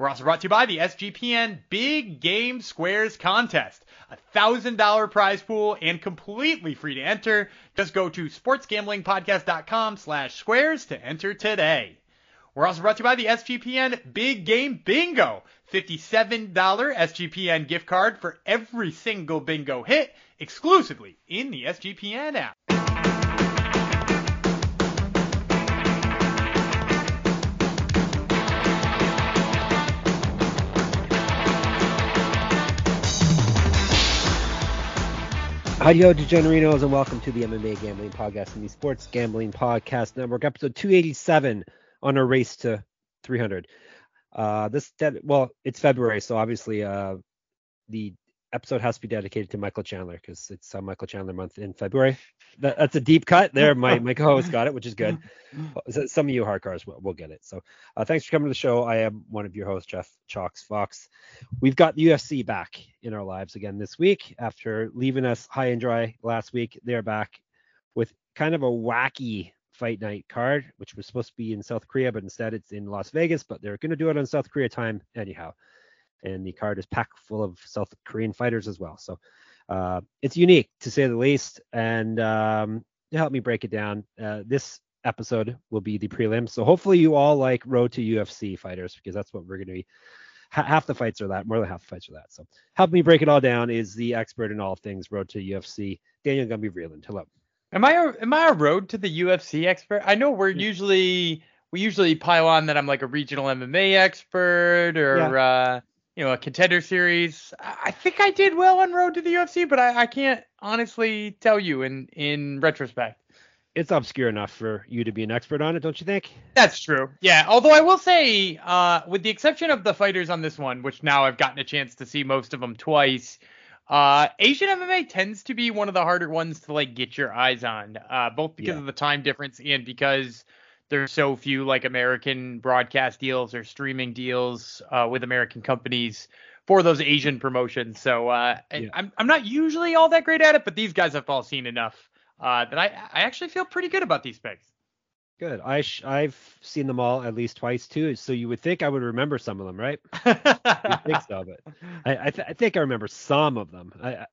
We're also brought to you by the SGPN Big Game Squares Contest. A $1,000 prize pool and completely free to enter. Just go to sportsgamblingpodcast.com slash squares to enter today. We're also brought to you by the SGPN Big Game Bingo. $57 SGPN gift card for every single bingo hit exclusively in the SGPN app. Adios, degenerinos, and welcome to the MMA Gambling Podcast and the Sports Gambling Podcast Network, episode 287 on our race to 300. Uh, this, de- well, it's February, so obviously uh, the episode has to be dedicated to Michael Chandler because it's uh, Michael Chandler month in February. That, that's a deep cut there. My my co-host got it, which is good. Some of you hardcores will, will get it. So uh, thanks for coming to the show. I am one of your hosts, Jeff Chalks Fox. We've got the UFC back in our lives again this week after leaving us high and dry last week. They're back with kind of a wacky fight night card, which was supposed to be in South Korea, but instead it's in Las Vegas. But they're going to do it on South Korea time anyhow and the card is packed full of South Korean fighters as well. So uh, it's unique to say the least. And um, to help me break it down, uh, this episode will be the prelim. So hopefully you all like Road to UFC fighters because that's what we're going to be. half the fights are that, more than half the fights are that. So help me break it all down is the expert in all things Road to UFC, Daniel Gumby Vreeland. Hello. Am I a, am I a road to the UFC expert? I know we're usually we usually pile on that I'm like a regional MMA expert or yeah. uh, you know, a contender series. I think I did well on Road to the UFC, but I, I can't honestly tell you in in retrospect. It's obscure enough for you to be an expert on it, don't you think? That's true. Yeah. Although I will say, uh, with the exception of the fighters on this one, which now I've gotten a chance to see most of them twice, uh, Asian MMA tends to be one of the harder ones to like get your eyes on, uh, both because yeah. of the time difference and because there's so few like American broadcast deals or streaming deals uh, with American companies for those Asian promotions. So uh, yeah. I'm I'm not usually all that great at it, but these guys have all seen enough uh, that I I actually feel pretty good about these picks. Good. I sh- I've seen them all at least twice too. So you would think I would remember some of them, right? you think so, but I I, th- I, think I remember some of them. I,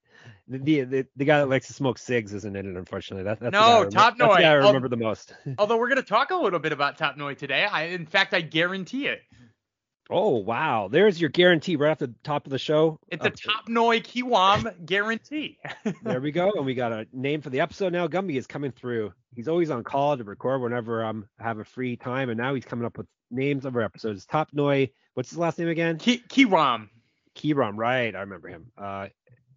the, the the guy that likes to smoke cigs isn't in it, unfortunately. That, that's no the Top Noi. That's the guy I remember the most. although we're gonna talk a little bit about Top Noi today. I in fact I guarantee it. Oh wow, there's your guarantee right off the top of the show. It's a Top Noi Kiwram guarantee. there we go, and we got a name for the episode now. Gumby is coming through. He's always on call to record whenever I'm have a free time, and now he's coming up with names of our episodes. Top Noi. What's his last name again? Ki- Kiram. Kiram, right? I remember him. Uh,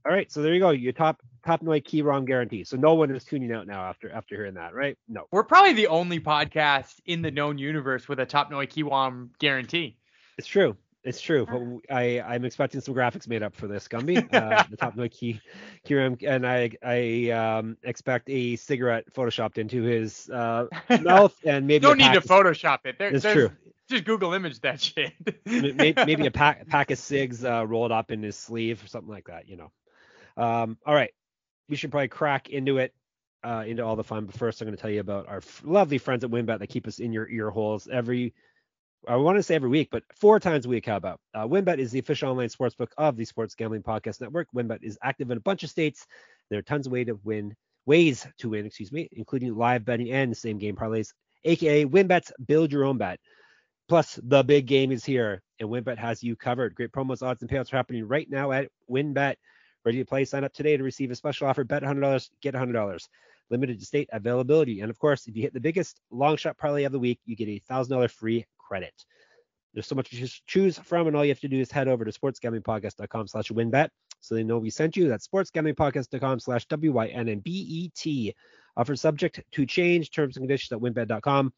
all right, so there you go. Your top top Noi key ROM guarantee. So no one is tuning out now after after hearing that, right? No. We're probably the only podcast in the known universe with a top Noi ROM guarantee. It's true. It's true. But I I'm expecting some graphics made up for this Gumby. Uh, the top Noi key key ROM, and I I um, expect a cigarette photoshopped into his uh, mouth and maybe. Don't need to Photoshop it. There, it's true just Google image that shit. maybe a pack, pack of cigs uh, rolled up in his sleeve or something like that, you know. Um, all right, we should probably crack into it, uh, into all the fun. But first, I'm going to tell you about our f- lovely friends at WynnBET that keep us in your ear holes every. I want to say every week, but four times a week. How about? Uh, WynnBET is the official online sportsbook of the Sports Gambling Podcast Network. WynnBET is active in a bunch of states. There are tons of ways to win, ways to win, excuse me, including live betting and same game parlays, aka WynnBET's Build Your Own Bet. Plus, the big game is here, and WynnBET has you covered. Great promos, odds, and payouts are happening right now at WynnBET. Ready to play? Sign up today to receive a special offer. Bet $100, get $100. Limited to state availability. And of course, if you hit the biggest long shot parlay of the week, you get a $1,000 free credit. There's so much to choose from, and all you have to do is head over to sportsgamblingpodcast.com slash wynnbet so they know we sent you. That's sportsgamblingpodcast.com slash W-Y-N-N-B-E-T. Offer subject to change. Terms and conditions at wynnbet.com.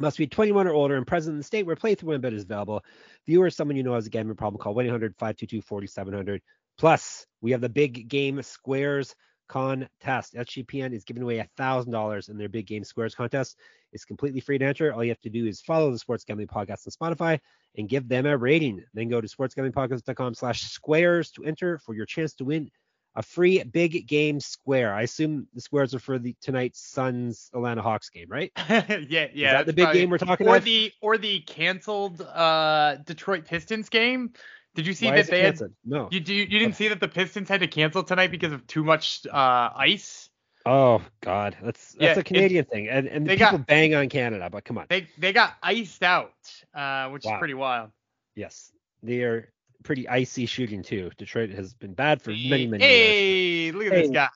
Must be 21 or older and present in the state where playthrough WynnBET is available. Viewer, someone you know has a gambling problem, call 1-800-522-4700. Plus, we have the big game squares contest. SGPN is giving away $1,000 in their big game squares contest. It's completely free to enter. All you have to do is follow the Sports Gambling Podcast on Spotify and give them a rating. Then go to sportsgamblingpodcast.com slash squares to enter for your chance to win a free big game square. I assume the squares are for the tonight's Suns Atlanta Hawks game, right? yeah, yeah. Is that the big probably, game we're talking or about? the or the canceled uh Detroit Pistons game. Did you see Why that they had? No. you, you you didn't see that the Pistons had to cancel tonight because of too much uh ice? Oh God, that's that's Yeah, a it- Canadian thing, and and they people got- bang on Canada, but come on. They they got iced out, uh, which Wow. is pretty wild. yes, they are pretty icy shooting too. Detroit has been bad for many many years. hey, look at this guy.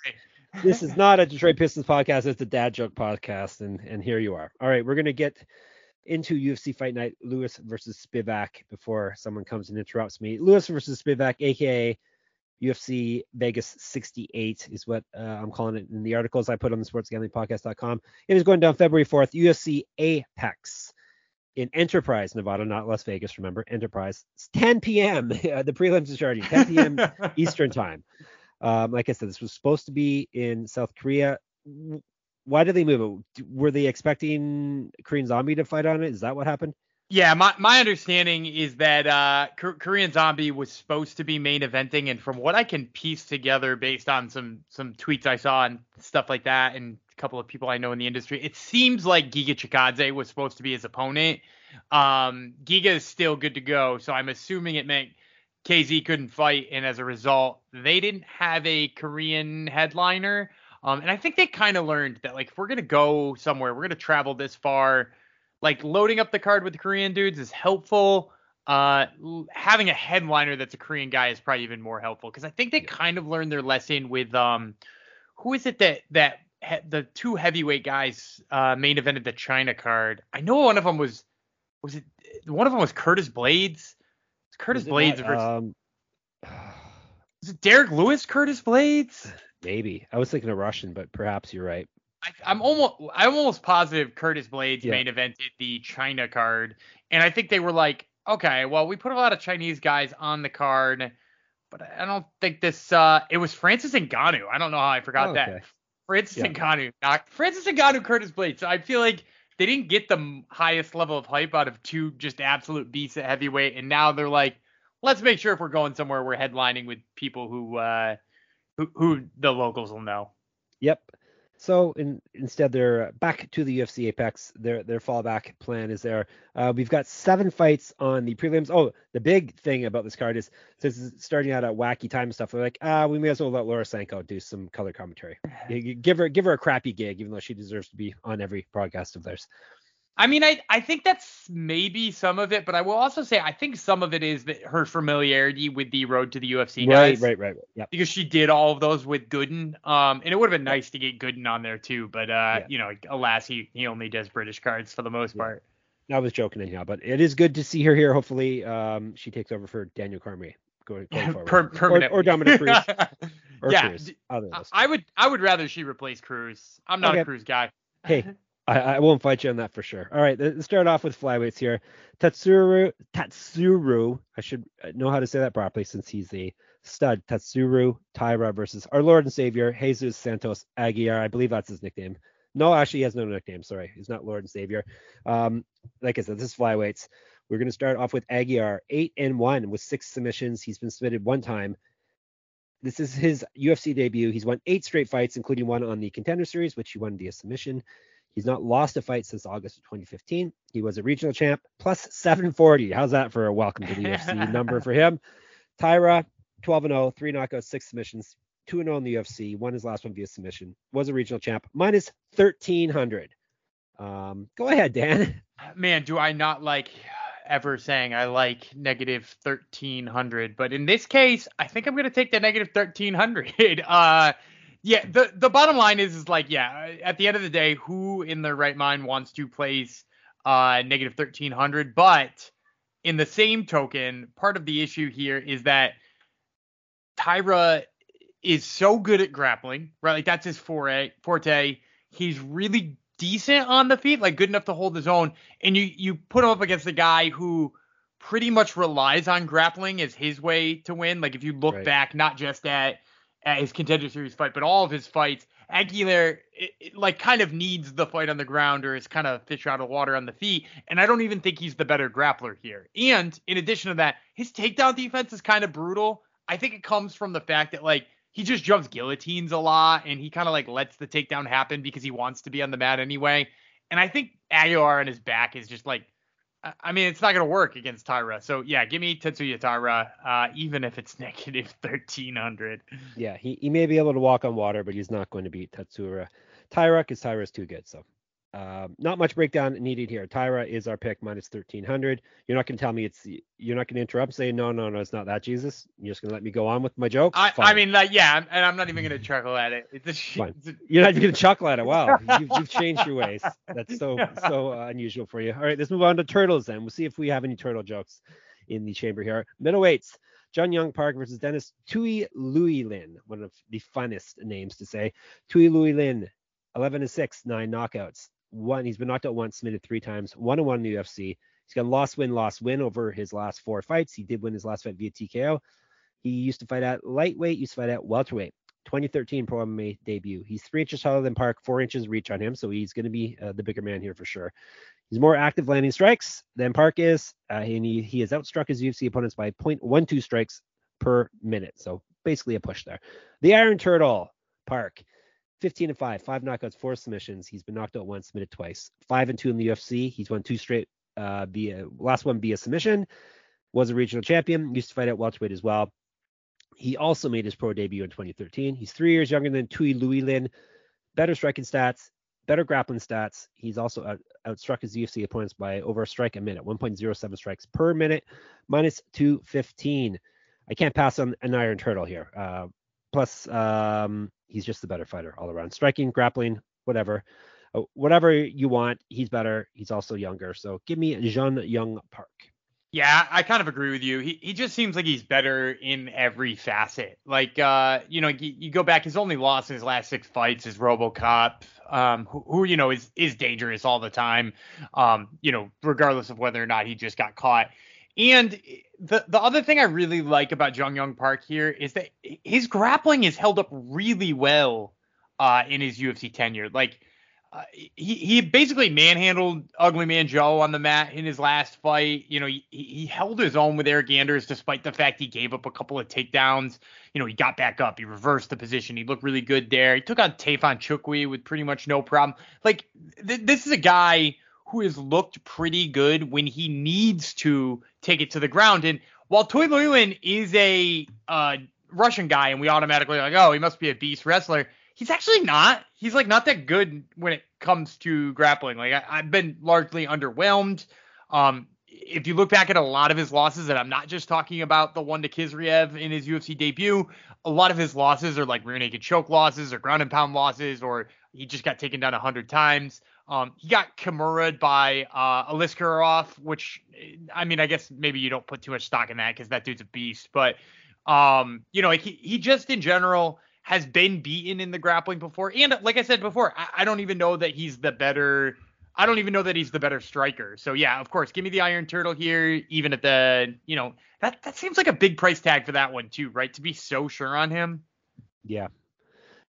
This is not a Detroit Pistons podcast; it's a dad joke podcast, and and here you are. All right, we're gonna get into UFC Fight Night, Lewis versus Spivac, before someone comes and interrupts me. Lewis versus Spivac, aka UFC Vegas 68 is what uh, I'm calling it in the articles I put on the sportsgamblingpodcast.com. It is going down February 4th, UFC Apex in Enterprise, Nevada, not Las Vegas, remember, Enterprise. It's 10 p.m. the prelims is starting, 10 p.m. Eastern time. Um, like I said, this was supposed to be in South Korea. Why did they move it? Were they expecting Korean Zombie to fight on it? Is that what happened? Yeah, my, my understanding is that uh, Korean Zombie was supposed to be main eventing, and from what I can piece together based on some some tweets I saw and stuff like that, and a couple of people I know in the industry, it seems like Giga Chikadze was supposed to be his opponent. Um, Giga is still good to go, so I'm assuming it meant KZ couldn't fight, and as a result, they didn't have a Korean headliner. Um, and I think they kind of learned that like if we're gonna go somewhere, we're gonna travel this far like loading up the card with the Korean dudes is helpful. Uh, having a headliner that's a Korean guy is probably even more helpful because I think they kind of learned their lesson with um, who is it that that he, the two heavyweight guys uh main evented the China card. I know one of them was was it one of them was Curtis Blaydes. It's Curtis Blaydes not, versus um, is it Derrick Lewis? Curtis Blaydes. Maybe. I was thinking of Russian, but perhaps you're right. I, I'm almost I'm almost positive Curtis Blaydes Yeah. main evented the China card, and I think they were like, okay, well we put a lot of Chinese guys on the card, but I don't think this. uh It was Francis Ngannou. I don't know how I forgot Oh, that. okay. Francis Yeah. Ngannou knocked Francis Ngannou Curtis Blaydes. So I feel like they didn't get the highest level of hype out of two just absolute beasts at heavyweight, and now they're like, let's make sure if we're going somewhere we're headlining with people who uh who, who the locals will know. Yep. So in, instead, they're back to the UFC Apex. Their their fallback plan is there. Uh, we've got seven fights on the prelims. Oh, the big thing about this card is since it's starting out at wacky time and stuff, they're like, ah, we may as well let Laura Sanko do some color commentary. Give her give her a crappy gig, even though she deserves to be on every broadcast of theirs. I mean, I I think that's maybe some of it, but I will also say I think some of it is that her familiarity with the road to the UFC Right, guys. right, right, right. Yep. Because she did all of those with Gooden, um, and it would have been nice to get Gooden on there too, but uh, Yeah. you know, alas, he he only does British cards for the most Yeah. part. I was joking anyhow, but it is good to see her here. Hopefully, um, she takes over for Daniel Cormier going, going forward. Per-. Or, or Dominick Cruz. Or yeah, Cruz. d- Either of I- I would I would rather she replace Cruz. I'm not Okay. a Cruz guy. Hey, I, I won't fight you on that for sure. All right, let's start off with flyweights here. Tatsuro, Tatsuro, I should know how to say that properly since he's a stud. Tatsuro Taira versus our Lord and Savior, Jesus Santos Aguilar. I believe that's his nickname. No, actually, he has no nickname. Sorry, he's not Lord and Savior. Um, like I said, this is flyweights. We're going to start off with Aguilar, eight and one with six submissions. He's been submitted one time. This is his UFC debut. He's won eight straight fights, including one on the Contender Series, which he won via submission. He's not lost a fight since August of 2015. He was a regional champ, plus 740. How's that for a welcome to the UFC number for him? Taira, 12 0, three knockouts, six submissions, 2 and 0 in the UFC. Won his last one via submission. Was a regional champ, minus 1300. Um, go ahead, Dan. Man, do I not like ever saying I like negative 1300, but in this case, I think I'm going to take the negative 1300. uh, yeah, the the bottom line is is like yeah, at the end of the day, who in their right mind wants to place uh negative 1300? But in the same token, part of the issue here is that Taira is so good at grappling, right? Like that's his foray, forte. He's really decent on the feet, like good enough to hold his own. And you you put him up against a guy who pretty much relies on grappling as his way to win. Like if you look right. back, not just at at his contender series fight, but all of his fights, Aguilar it, it, like kind of needs the fight on the ground or is kind of fish out of water on the feet. And I don't even think he's the better grappler here. And in addition to that, his takedown defense is kind of brutal. I think it comes from the fact that like he just jumps guillotines a lot and he kind of like lets the takedown happen because he wants to be on the mat anyway. And I think Aguilar on his back is just like, I mean, it's not going to work against Taira. So yeah, give me Tetsuya Taira, uh, even if it's negative 1300. Yeah, he, he may be able to walk on water, but he's not going to beat Tetsuya Taira because Taira's too good. So um, not much breakdown needed here. Taira is our pick minus 1300. You're not going to tell me it's, you're not going to interrupt and say, no, no, no, it's not that, Jesus. You're just going to let me go on with my joke? I, I mean, like, yeah, and I'm not even going to chuckle at it. It's a, Fine. It's a, you're not even going to chuckle at it. Wow. you've, you've, changed your ways. That's so, so uh, unusual for you. All right, let's move on to turtles then. We'll see if we have any turtle jokes in the chamber here. Middleweights. Jun Yong Park versus Dennis Tiuliulin, one of the funnest names to say. Tiuliulin, 11 and 6, nine knockouts one. He's been knocked out once, submitted three times, one and one in the UFC. He's got loss win loss win over his last four fights. He did win his last fight via TKO. He used to fight at lightweight, used to fight at welterweight. 2013 Pro MMA debut. He's three inches taller than Park, four inches reach on him, so he's going to be uh, the bigger man here for sure. He's more active landing strikes than Park is, uh, and he, he has outstruck his UFC opponents by 0.12 strikes per minute. So basically a push there. The Iron Turtle, Park. 15 and 5, five knockouts, four submissions. He's been knocked out once, submitted twice. Five and two in the UFC. He's won two straight uh via last one via submission. Was a regional champion. Used to fight at welterweight as well. He also made his pro debut in 2013. He's three years younger than Tiuliulin. Better striking stats, better grappling stats. He's also out, outstruck his UFC opponents by over a strike a minute, 1.07 strikes per minute, minus 215. I can't pass on an Iron Turtle here. Uh, plus, um, he's just the better fighter all around. Striking, grappling, whatever. Uh, whatever you want, he's better. He's also younger. So give me Jun Yong Park. Yeah, I kind of agree with you. He he just seems like he's better in every facet. Like uh, you know, you, you go back, his only loss in his last six fights is RoboCop, um, who, who you know is is dangerous all the time. Um, you know, regardless of whether or not he just got caught. And the the other thing I really like about Jung Young Park here is that his grappling is held up really well uh, in his UFC tenure. Like uh, he he basically manhandled Ugly Man Joe on the mat in his last fight. You know, he, he held his own with Eric Anders despite the fact he gave up a couple of takedowns. You know, he got back up, he reversed the position, he looked really good there. He took on Tafon Nchukwi with pretty much no problem. Like th- this is a guy who has looked pretty good when he needs to take it to the ground. And while Tui Lin is a uh, Russian guy, and we automatically like, oh, he must be a beast wrestler. He's actually not. He's like not that good when it comes to grappling. Like I, have been largely underwhelmed. Um, if you look back at a lot of his losses, and I'm not just talking about the one to Khizriev in his UFC debut, a lot of his losses are like rear naked choke losses or ground and pound losses, or he just got taken down a hundred times. Um, he got Kimura by uh, Aliskerov, which I mean, I guess maybe you don't put too much stock in that because that dude's a beast. But um, you know, like he he just in general has been beaten in the grappling before, and like I said before, I, I don't even know that he's the better. I don't even know that he's the better striker. So yeah, of course, give me the Iron Turtle here, even at the you know that that seems like a big price tag for that one too, right? To be so sure on him. Yeah,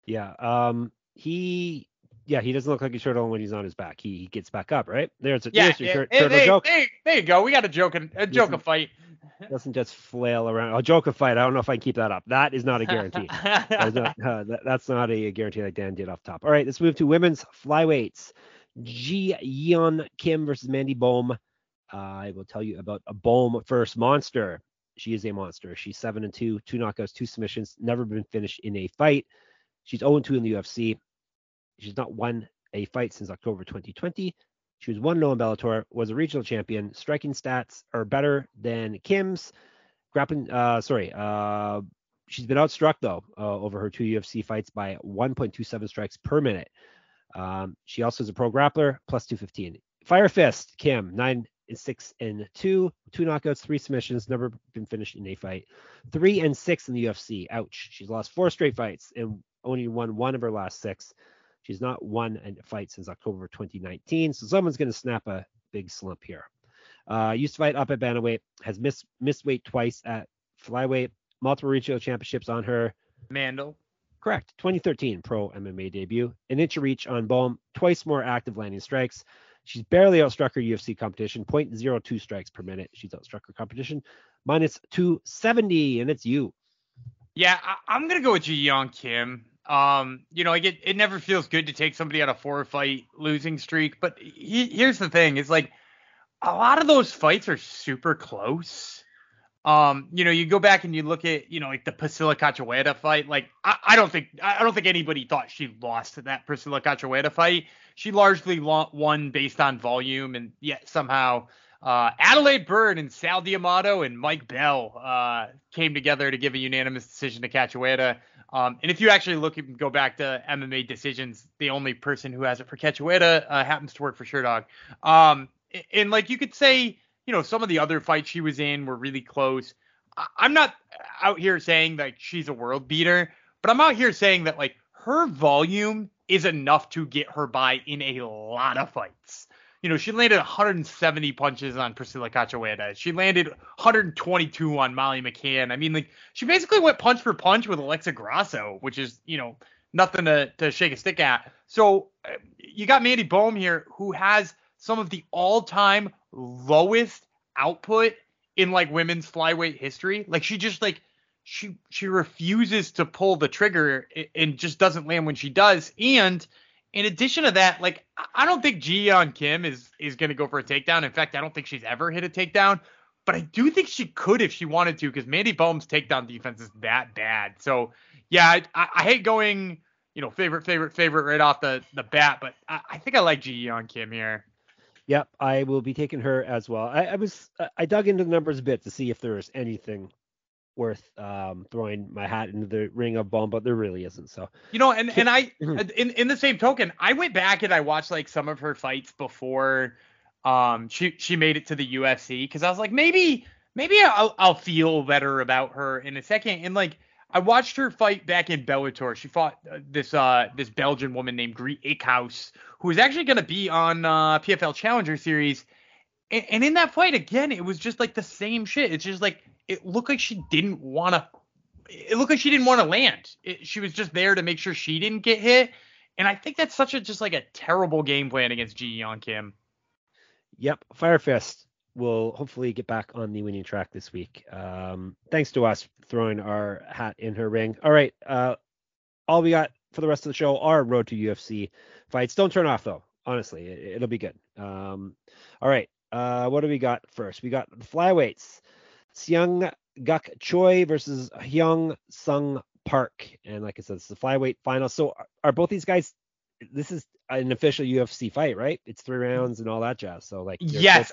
yeah. Um, he yeah, he doesn't look like he's turtle when he's on his back. He, he gets back up, right? There's a, yeah, there's yeah. Tur- turtle joke. There, there, you go. We got a joke, a joke, a fight. Doesn't just flail around. A joke of fight. I don't know if I can keep that up. That is not a guarantee. that not, uh, that, that's not a guarantee like Dan did off top. All right, let's move to women's flyweights. Ji Yeon Kim versus Mandy Bohm. Uh, I will tell you about a Bohm first monster. She is a monster. She's seven and two, two knockouts, two submissions, never been finished in a fight. She's 0 2 in the UFC. She's not won a fight since October 2020. She was 1 0 in Bellator, was a regional champion. Striking stats are better than Kim's. Grappling, uh, sorry, uh, she's been outstruck though uh, over her two UFC fights by 1.27 strikes per minute. Um, she also is a pro grappler, plus 215. Fire Fist, Kim, 9 and 6 and 2, two knockouts, three submissions, never been finished in a fight. 3 and 6 in the UFC. Ouch. She's lost four straight fights and only won one of her last six. She's not won a fight since October 2019, so someone's going to snap a big slump here. Uh, used to fight up at bantamweight, has missed missed weight twice at flyweight, multiple regional championships on her. Mandel. Correct. 2013 pro MMA debut, an inch of reach on Bohm, twice more active landing strikes. She's barely outstruck her UFC competition, 0.02 strikes per minute. She's outstruck her competition, minus 270, and it's you. Yeah, I, am gonna go with Ji Yeon Kim. Um, you know, like it, it never feels good to take somebody on a four fight losing streak, but he, here's the thing: is like a lot of those fights are super close. Um, you know, you go back and you look at, you know, like the Priscila Cachoeira fight. Like, I, I don't think, I don't think anybody thought she lost that Priscila Cachoeira fight. She largely won based on volume, and yet somehow uh, Adelaide Byrd and Sal D'Amato and Mike Bell uh, came together to give a unanimous decision to Cachoeira. Um, and if you actually look and go back to MMA decisions, the only person who has it for Cachoeira uh, happens to work for Sherdog. Um, and like you could say you know, some of the other fights she was in were really close. I'm not out here saying like she's a world beater, but I'm out here saying that like her volume is enough to get her by in a lot of fights. You know, she landed 170 punches on Priscila Cachoeira. She landed 122 on Molly McCann. I mean, like she basically went punch for punch with Alexa Grasso, which is, you know, nothing to, to shake a stick at. So uh, you got Mandy Bohm here, who has some of the all-time lowest output in like women's flyweight history. Like she just like she she refuses to pull the trigger and just doesn't land when she does. And in addition to that, like I don't think Ji Yeon Kim is is gonna go for a takedown. In fact, I don't think she's ever hit a takedown. But I do think she could if she wanted to, because Mandy Bohm's takedown defense is that bad. So yeah, I, I, I hate going, you know, favorite, favorite, favorite right off the the bat, but I, I think I like Ji Yeon Kim here. Yep, I will be taking her as well. I, I was I dug into the numbers a bit to see if there was anything worth um, throwing my hat into the ring of Bohm, but there really isn't. So you know, and and I mm-hmm. in in the same token, I went back and I watched like some of her fights before um she she made it to the UFC because I was like maybe maybe I'll I'll feel better about her in a second and like I watched her fight back in Bellator. She fought uh, this uh this Belgian woman named Greet Eekhuis, who is actually going to be on uh, PFL Challenger Series. And, in that fight again, it was just like the same shit. It's just like it looked like she didn't want to. It looked like she didn't want to land. It, she was just there to make sure she didn't get hit. And I think that's such a just like a terrible game plan against Ji Kim. Yep, Firefist will hopefully get back on the winning track this week. Um, thanks to us throwing our hat in her ring. All right, uh, all we got for the rest of the show are Road to UFC fights. Don't turn off though. Honestly, it, will be good. Um, all right, uh, what do we got first? We got the flyweights. Seung Guk Choi versus Hyung Sung Park, and like I said, it's the flyweight final. So are, are both these guys? This is an official UFC fight, right? It's three rounds and all that jazz. So like, yes,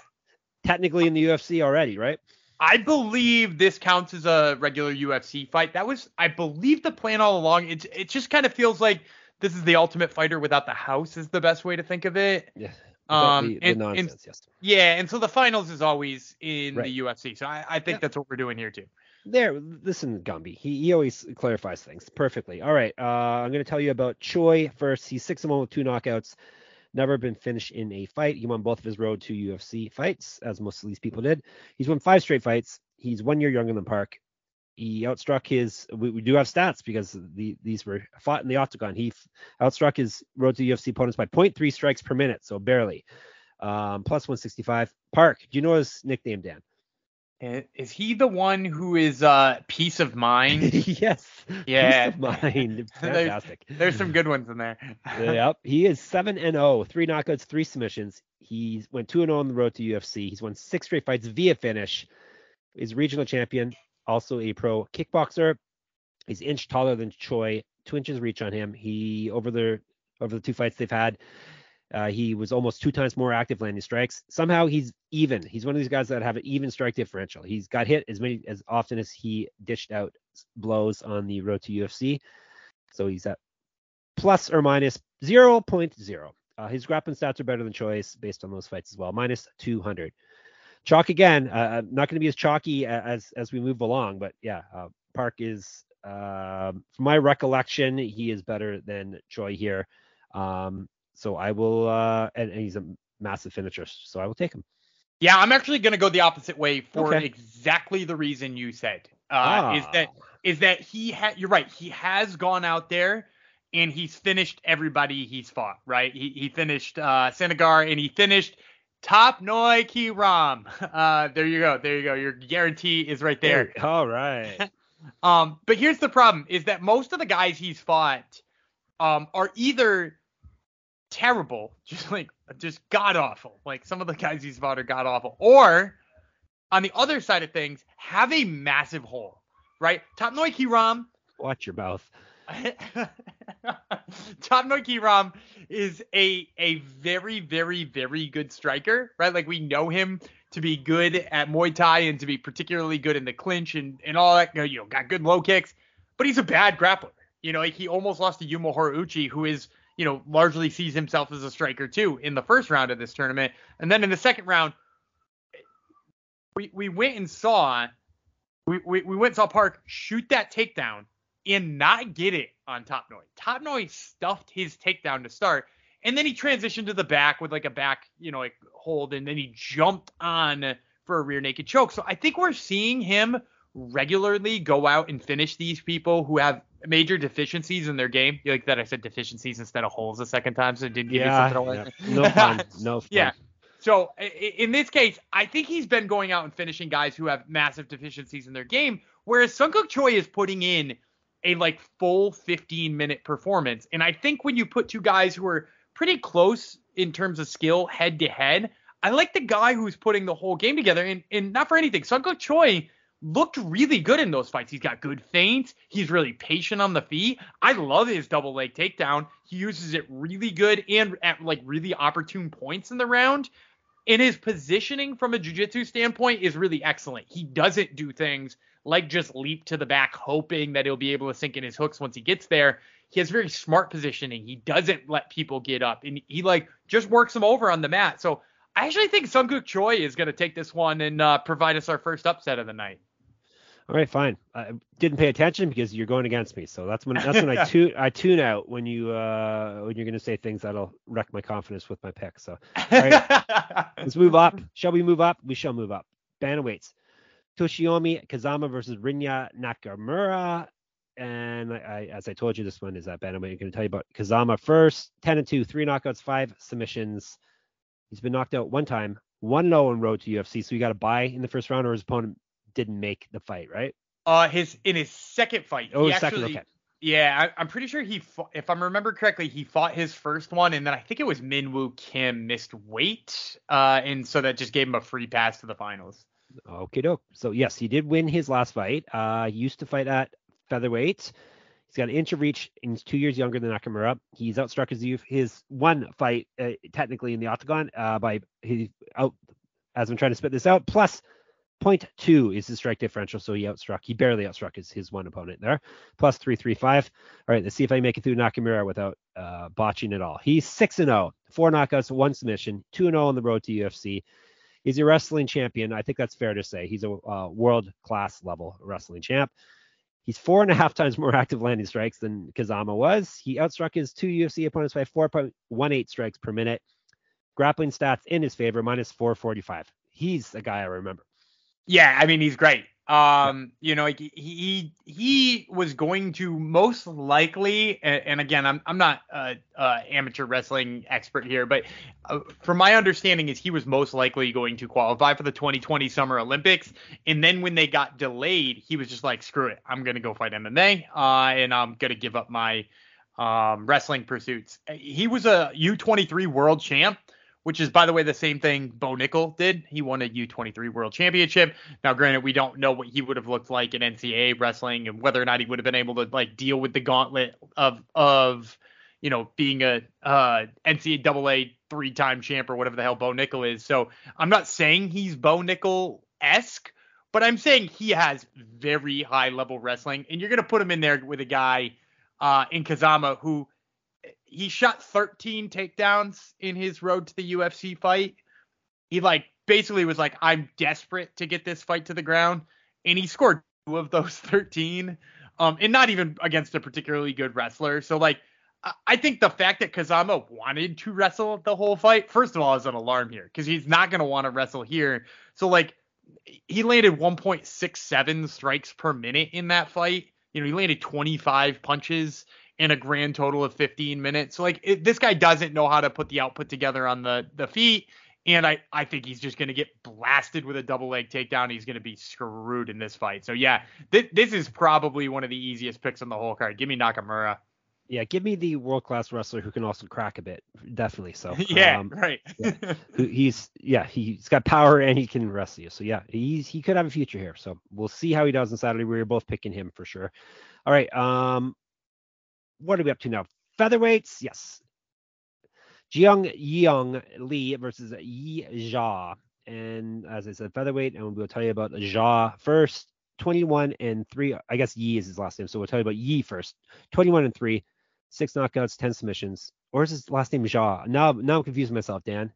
technically in the UFC already, right? I believe this counts as a regular UFC fight. That was, I believe, the plan all along. It it just kind of feels like this is the Ultimate Fighter without the house is the best way to think of it. Yeah. Um, the, the and, nonsense, and, yes. Yeah, and so the finals is always in right. the UFC. So I, I think yeah. that's what we're doing here too. There, listen, Gumby. He, he always clarifies things perfectly. All right, uh, I'm going to tell you about Choi first. He's six and one with two knockouts never been finished in a fight. He won both of his road to UFC fights, as most of these people did. He's won five straight fights. He's one year younger than Park. He outstruck his. We, we do have stats because the, these were fought in the octagon. He outstruck his road to UFC opponents by 0.3 strikes per minute, so barely. Um, plus 165. Park, do you know his nickname, Dan? Is he the one who is uh peace of mind? yes. Yeah. Peace of mind. Fantastic. there's, there's, some good ones in there. yep. He is seven and three knockouts, three submissions. He went two and zero oh on the road to UFC. He's won six straight fights via finish. He's regional champion, also a pro kickboxer. He's inch taller than Choi, two inches reach on him. He over the over the two fights they've had, Uh, he was almost two times more active landing strikes. Somehow he's even. He's one of these guys that have an even strike differential. He's got hit as many as often as he dished out blows on the road to UFC. So he's at plus or minus 0.0. Uh, his grappling stats are better than Choi's based on those fights as well, minus 200. Chalk again, uh, not going to be as chalky as as we move along, but yeah, uh, Park is, um, from my recollection, he is better than Choi here. Um, so I will, uh, and, and, he's a massive finisher, so I will take him. Yeah, I'm actually going to go the opposite way for okay. exactly the reason you said. Uh, ah. Is that is that he had? You're right. He has gone out there and he's finished everybody he's fought. Right. He he finished uh, Sanagar and he finished Top Noi Ki Ram. Uh, there you go. There you go. Your guarantee is right there. All right. um, but here's the problem: is that most of the guys he's fought um, are either terrible, just like just god awful. Like some of the guys he's fought are god awful, or on the other side of things, have a massive hole. Right? Top Noi Ki Ram. Watch your mouth. Noi Ram is a a very very very good striker, right? Like we know him to be good at Muay Thai and to be particularly good in the clinch and and all that. You know, got good low kicks, but he's a bad grappler. You know, like he almost lost to Yuma Horiuchi, who is you know largely sees himself as a striker too in the first round of this tournament, and then in the second round, we we went and saw we we, we went and saw Park shoot that takedown and not get it on Top Noi. Top Noi stuffed his takedown to start, and then he transitioned to the back with like a back, you know, like hold, and then he jumped on for a rear naked choke. So I think we're seeing him regularly go out and finish these people who have major deficiencies in their game. Like that I said deficiencies instead of holes a second time, so it didn't give yeah, you something yeah. No fun. No fun. yeah. So in this case, I think he's been going out and finishing guys who have massive deficiencies in their game, whereas Seung Guk Choi is putting in a like full 15 minute performance. And I think when you put two guys who are pretty close in terms of skill head to head, I like the guy who's putting the whole game together. And, and not for anything, Seung Guk Choi looked really good in those fights. He's got good feints. He's really patient on the feet. I love his double leg takedown. He uses it really good and at like really opportune points in the round. And his positioning from a jiu-jitsu standpoint is really excellent. He doesn't do things like just leap to the back, hoping that he'll be able to sink in his hooks once he gets there. He has very smart positioning. He doesn't let people get up, and he like just works them over on the mat. So I actually think Seung Guk Choi is going to take this one and uh, provide us our first upset of the night. All right, fine. I didn't pay attention because you're going against me, so that's when that's when I tune I tune out when you uh when you're going to say things that'll wreck my confidence with my pick. So, all right, let's move up. Shall we move up? We shall move up. Bantamweights. Weights. Toshiomi Kazama versus Rinya Nakamura. And I, as I told you, this one is at bantamweight. I'm going to tell you about Kazama first. 10 and 2, three knockouts, five submissions. He's been knocked out one time, one low on road to UFC. So he got a buy in the first round, or his opponent didn't make the fight, right? Uh, his in his second fight. Oh, actually, second. Okay. Yeah, I, am pretty sure he, fought, if I'm remember correctly, he fought his first one, and then I think it was Minwoo Kim missed weight, uh, and so that just gave him a free pass to the finals. Okay, doke. So yes, he did win his last fight. Uh, he used to fight at featherweight. He's got an inch of reach, and he's two years younger than Nakamura. He's outstruck his youth, his one fight uh, technically in the octagon uh, by he out as I'm trying to spit this out plus 0.2 is his strike differential, so he outstruck. He barely outstruck his, his one opponent there. Plus 335. All right, let's see if I make it through Nakamura without uh, botching it all. He's 6 and 0, four knockouts, one submission, 2 and 0 on the road to UFC. He's a wrestling champion. I think that's fair to say. He's a uh, world class level wrestling champ. He's four and a half times more active landing strikes than Kazama was. He outstruck his two UFC opponents by 4.18 strikes per minute. Grappling stats in his favor, minus 445. He's a guy I remember. Yeah, I mean he's great. Um, you know, he he he was going to most likely, and, and again, I'm I'm not a, a, amateur wrestling expert here, but uh, from my understanding is he was most likely going to qualify for the 2020 Summer Olympics, and then when they got delayed, he was just like, screw it, I'm gonna go fight MMA, uh, and I'm gonna give up my um, wrestling pursuits. He was a U23 world champ which is by the way the same thing Bo Nickal did. He won a U23 World Championship. Now, granted, we don't know what he would have looked like in NCAA wrestling and whether or not he would have been able to like deal with the gauntlet of of you know being a uh, NCAA three-time champ or whatever the hell Bo Nickal is. So I'm not saying he's Bo Nickal esque, but I'm saying he has very high level wrestling, and you're gonna put him in there with a guy uh, in Kazama who he shot 13 takedowns in his road to the UFC fight. He like basically was like, I'm desperate to get this fight to the ground, and he scored two of those 13, um, and not even against a particularly good wrestler. So like I think the fact that Kazama wanted to wrestle the whole fight, first of all, is an alarm here because he's not to want to wrestle here. So, like, he landed 1.67 strikes per minute in that fight. You know, he landed 25 punches in a grand total of 15 minutes. So, like, it, this guy doesn't know how to put the output together on the the feet. And I, I think he's just going to get blasted with a double leg takedown. He's going to be screwed in this fight. So, yeah, th- this is probably one of the easiest picks on the whole card. Give me Nakamura yeah, give me the world class wrestler who can also crack a bit, definitely. So yeah, um, right. yeah. He's yeah, he's got power and he can wrestle you. So yeah, he's he could have a future here. So we'll see how he does on Saturday. We are both picking him for sure. All right, um, what are we up to now? Featherweights, yes. Jiang Young Lee versus Yi Zha. And as I said, featherweight, and we'll tell you about Zha first. 21 and 3. I guess Yi is his last name, so we'll tell you about Yi first. 21 and 3 six knockouts, ten submissions. Or is his last name Jha? Now, now I'm confusing myself, Dan.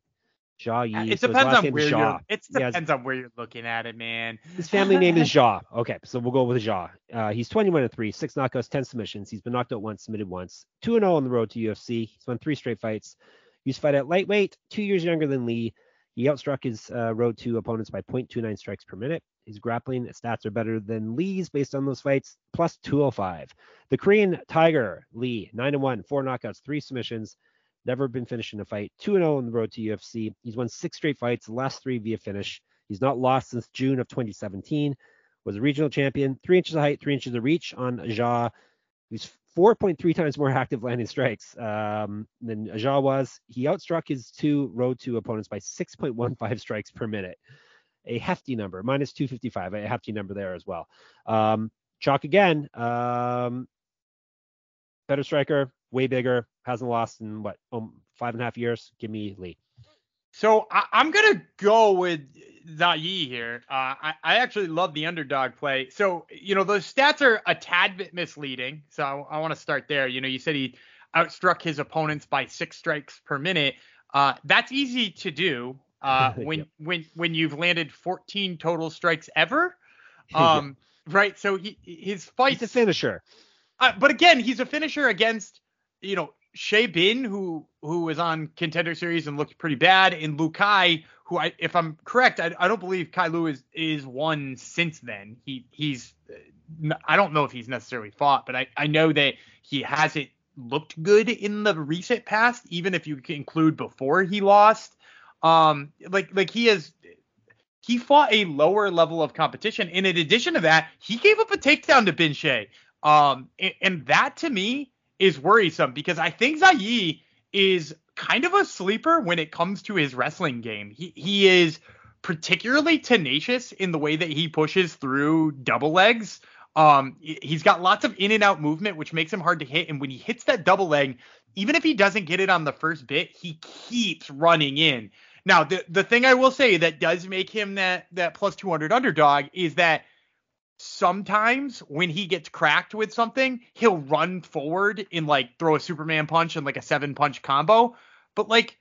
Jha Yi. It depends on where you're. It depends on where you're looking at it, man. His family name is Jha. Okay, so we'll go with Jha. Uh, he's 21 and three, six knockouts, ten submissions. He's been knocked out once, submitted once. Two and zero oh on the road to UFC. He's won three straight fights. He used to fight at lightweight, two years younger than Lee. He outstruck his uh, road to opponents by 0.29 strikes per minute. His grappling stats are better than Lee's based on those fights, plus 205. The Korean Tiger, Lee, 9 1, four knockouts, three submissions. Never been finished in a fight. 2 0 on the road to UFC. He's won six straight fights, the last three via finish. He's not lost since June of 2017. Was a regional champion, three inches of height, three inches of reach on Jha. He's 4.3 times more active landing strikes um, than Jha was. He outstruck his two road to opponents by 6.15 strikes per minute a hefty number, minus 255, a hefty number there as well. Um, Chalk again, um, better striker, way bigger, hasn't lost in what um, five and a half years. Give me Lee. So I, am gonna go with Zayi here. Uh, I, I, actually love the underdog play. So you know those stats are a tad bit misleading. So I, I want to start there. You know you said he outstruck his opponents by six strikes per minute. Uh, that's easy to do uh, when yep. when when you've landed 14 total strikes ever. Um, right. So he his fight. He's a finisher. Uh, but again, he's a finisher against you know Shea Bin, who who was on contender series and looked pretty bad, and Lu Kai, who I if I'm correct, I, I don't believe Kai Lu is is one since then. He he's I don't know if he's necessarily fought, but I I know that he hasn't looked good in the recent past, even if you include before he lost. Um, like like he has he fought a lower level of competition. And in addition to that, he gave up a takedown to Bin Shay. Um, and, and, that to me is worrisome because I think Zayi is kind of a sleeper when it comes to his wrestling game. He he is particularly tenacious in the way that he pushes through double legs. Um, he's got lots of in and out movement, which makes him hard to hit. And when he hits that double leg, even if he doesn't get it on the first bit, he keeps running in. Now, the the thing I will say that does make him that that plus 200 underdog is that sometimes when he gets cracked with something, he'll run forward and like throw a Superman punch and like a seven punch combo. But like,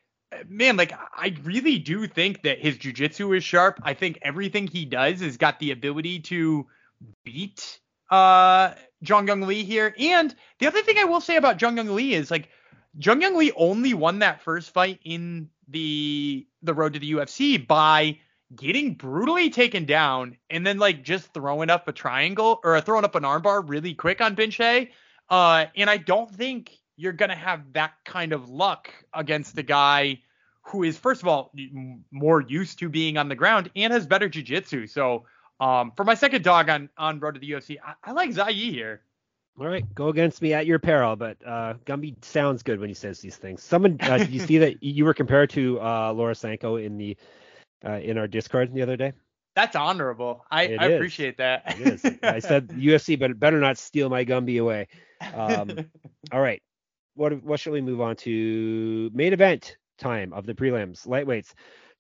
man, like I really do think that his jujitsu is sharp. I think everything he does has got the ability to beat uh Jong Young Lee here. And the other thing I will say about Jong Young Lee is like Jung Young Lee only won that first fight in the the road to the UFC by getting brutally taken down and then like just throwing up a triangle or throwing up an armbar really quick on Bin Shay. Uh, and I don't think you're gonna have that kind of luck against a guy who is first of all more used to being on the ground and has better jiu-jitsu. So um, for my second dog on on road to the UFC, I, I like Zayi here. All right, go against me at your peril, but uh, Gumby sounds good when he says these things. Someone, uh, did you see that you were compared to uh, Laura Sanko in the uh, in our Discord the other day? That's honorable. I, I appreciate that. it is. I said UFC, but better not steal my Gumby away. Um, all right, what what shall we move on to? Main event time of the prelims. Lightweights,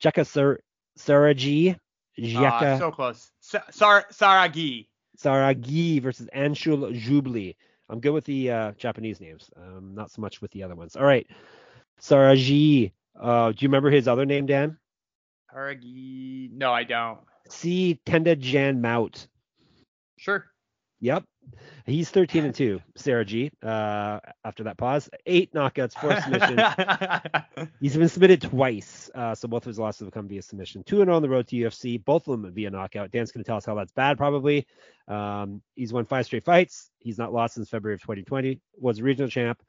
Jeka Sar- Saragih, Uh, so close. Sa- Sar- Saragih. Saragih versus Anshul Jubli. I'm good with the uh, Japanese names, um, not so much with the other ones. All right, Saragih. Uh, do you remember his other name, Dan? Saragih. No, I don't. C. Tenda Jan Mout. Sure. Yep. He's 13 and 2, Saragih. Uh, after that pause, eight knockouts, four submissions. He's been submitted twice, uh, so both of his losses have come via submission. Two and oh on the road to UFC, both of them via knockout. Dan's going to tell us how that's bad, probably. Um, he's won five straight fights. He's not lost since February of 2020. Was a regional champ.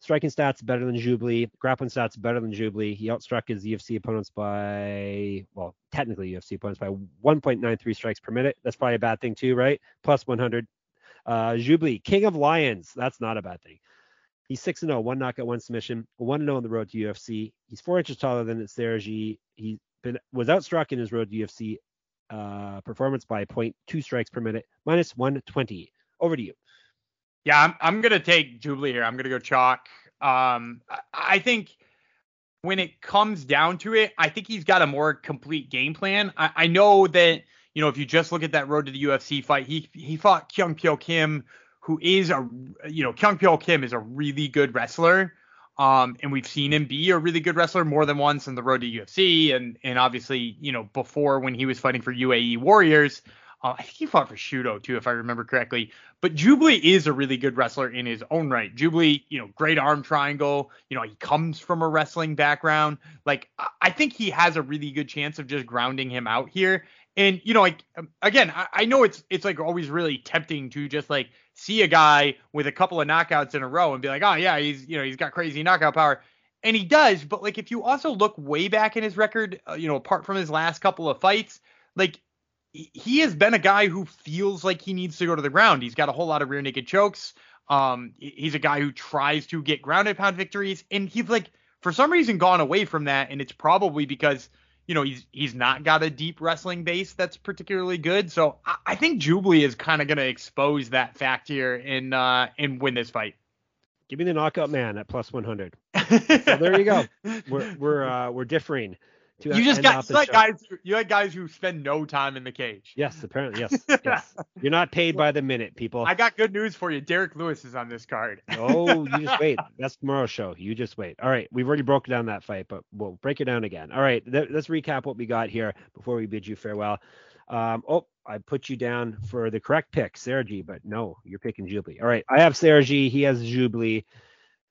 Striking stats better than Jubli. Grappling stats better than Jubli. He outstruck his UFC opponents by, well, technically UFC opponents by 1.93 strikes per minute. That's probably a bad thing too, right? Plus 100. Uh, Jubli, King of Lions. That's not a bad thing. He's 6 0, one knockout, one submission, 1 0 on the road to UFC. He's four inches taller than Sergi. He been was outstruck in his road to UFC uh, performance by 0.2 strikes per minute, minus 120. Over to you. Yeah, I'm, I'm gonna take Jubilee here. I'm gonna go chalk. Um, I, I think when it comes down to it, I think he's got a more complete game plan. I, I know that you know if you just look at that road to the UFC fight, he he fought Kyung Pyo Kim, who is a you know Kyung Pyo Kim is a really good wrestler. Um, and we've seen him be a really good wrestler more than once on the road to UFC, and and obviously you know before when he was fighting for UAE Warriors. Uh, I think he fought for Shudo too, if I remember correctly. But Jubilee is a really good wrestler in his own right. Jubilee, you know, great arm triangle. You know, he comes from a wrestling background. Like, I think he has a really good chance of just grounding him out here. And you know, like again, I, I know it's it's like always really tempting to just like see a guy with a couple of knockouts in a row and be like, oh yeah, he's you know he's got crazy knockout power. And he does, but like if you also look way back in his record, uh, you know, apart from his last couple of fights, like he has been a guy who feels like he needs to go to the ground. He's got a whole lot of rear naked chokes. Um, he's a guy who tries to get grounded pound victories, and he's like for some reason gone away from that, and it's probably because you know he's he's not got a deep wrestling base that's particularly good. So I, I think Jubilee is kind of going to expose that fact here and uh and win this fight. Give me the knockout man at plus 100. so there you go. We're we're uh, we're differing. To you just got you like guys. You had guys who spend no time in the cage. Yes, apparently. Yes, yes. You're not paid by the minute, people. I got good news for you. Derrick Lewis is on this card. oh, you just wait. That's tomorrow's show. You just wait. All right, we've already broken down that fight, but we'll break it down again. All right, th- let's recap what we got here before we bid you farewell. Um, oh, I put you down for the correct pick, Sergi, but no, you're picking Jubilee. All right, I have Sergi. He has Jubilee.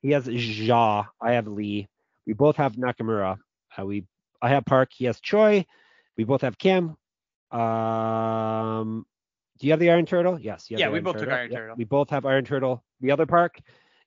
He has Zha. I have Lee. We both have Nakamura. Uh, we I have Park. He has Choi. We both have Kim. Um, do you have the Iron Turtle? Yes. yeah, we Iron both Turtle. took Iron Yep, Turtle. We both have Iron Turtle. The other Park,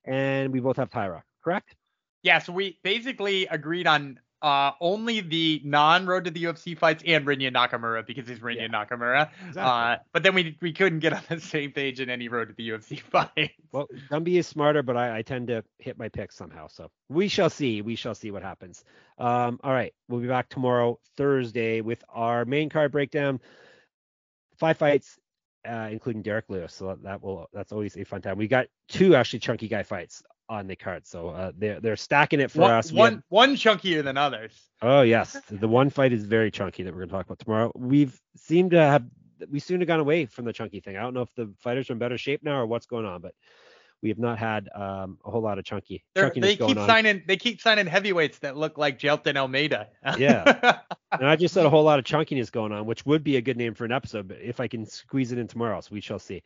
and we both have Taira. Correct? Yeah, so we basically agreed on uh, only the non-road to the UFC fights and Rinya Nakamura because he's Rinya Yeah. Nakamura. Exactly. Uh, but then we we couldn't get on the same page in any road to the UFC fight. Well, Gumby is smarter, but I, I tend to hit my picks somehow. So we shall see. We shall see what happens. Um, all right, we'll be back tomorrow, Thursday, with our main card breakdown. Five fights, uh, including Derrick Lewis. So that will that's always a fun time. We got two actually chunky guy fights on the card, so uh, they're they're stacking it for one, us. We one have- one chunkier than others. Oh yes, the one fight is very chunky that we're gonna talk about tomorrow. We've seemed to have we seem to have gone away from the chunky thing. I don't know if the fighters are in better shape now or what's going on, but we have not had um, a whole lot of chunky going keep on. signing they keep signing heavyweights that look like Jailton Almeida. Yeah. and I just said a whole lot of chunkiness going on, which would be a good name for an episode, but if I can squeeze it in tomorrow, so we shall see.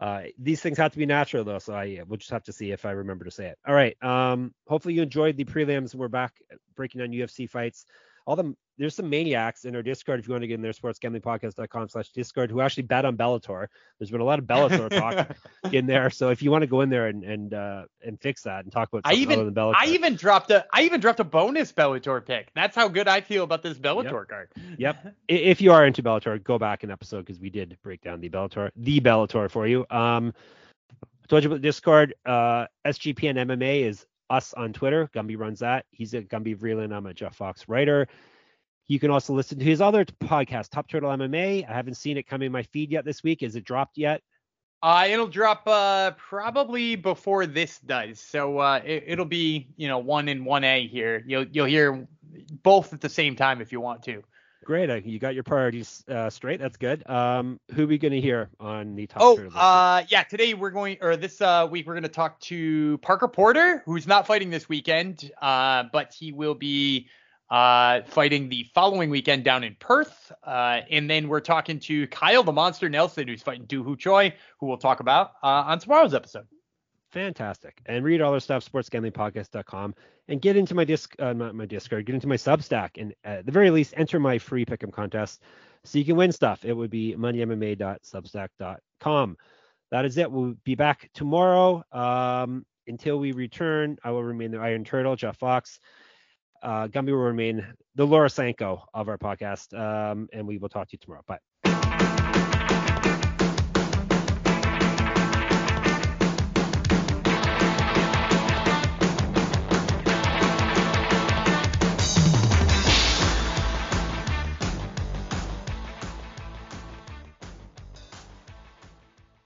Uh, these things have to be natural though, so I we'll just have to see if I remember to say it. All right. Um, hopefully you enjoyed the prelims. We're back breaking down UFC fights. All the there's some maniacs in our Discord if you want to get in there, sportsgamblingpodcast.com slash Discord, who actually bet on Bellator. There's been a lot of Bellator talk in there. So if you want to go in there and and uh, and fix that and talk about I even other than Bellator. I even dropped a I even dropped a bonus Bellator pick. That's how good I feel about this Bellator card. Yep. If you are into Bellator, go back an episode because we did break down the Bellator, the Bellator for you. Um, I told you about the Discord. Uh, SGP and MMA is us on Twitter. Gumby runs that. He's at Gumby Vreeland. I'm a Jeff Fox writer. You can also listen to his other podcast, Top Turtle MMA. I haven't seen it come in my feed yet this week. Is it dropped yet? Uh, it'll drop uh, probably before this does, so uh, it, will be you know one in one A here. You'll you'll hear both at the same time if you want to. Great, uh, you got your priorities uh, straight. That's good. Um, who are we going to hear on the top? Oh, uh, yeah. Today we're going, or this uh, week we're going to talk to Parker Porter, who's not fighting this weekend, uh, but he will be uh, fighting the following weekend down in Perth. Uh, and then we're talking to Kyle the Monster Nelson, who's fighting Doo Ho Choi, who we'll talk about uh, on tomorrow's episode. Fantastic. And read all our stuff, sportsgamblingpodcast.com, and get into my disc, uh, not my Discord, get into my Substack, and at the very least, enter my free pick'em contest so you can win stuff. It would be moneymma.substack.com. That is it. We'll be back tomorrow. Um, until we return, I will remain the Iron Turtle, Jeff Fox uh, Gumby will remain the Laura Sanko of our podcast. Um, and we will talk to you tomorrow. Bye.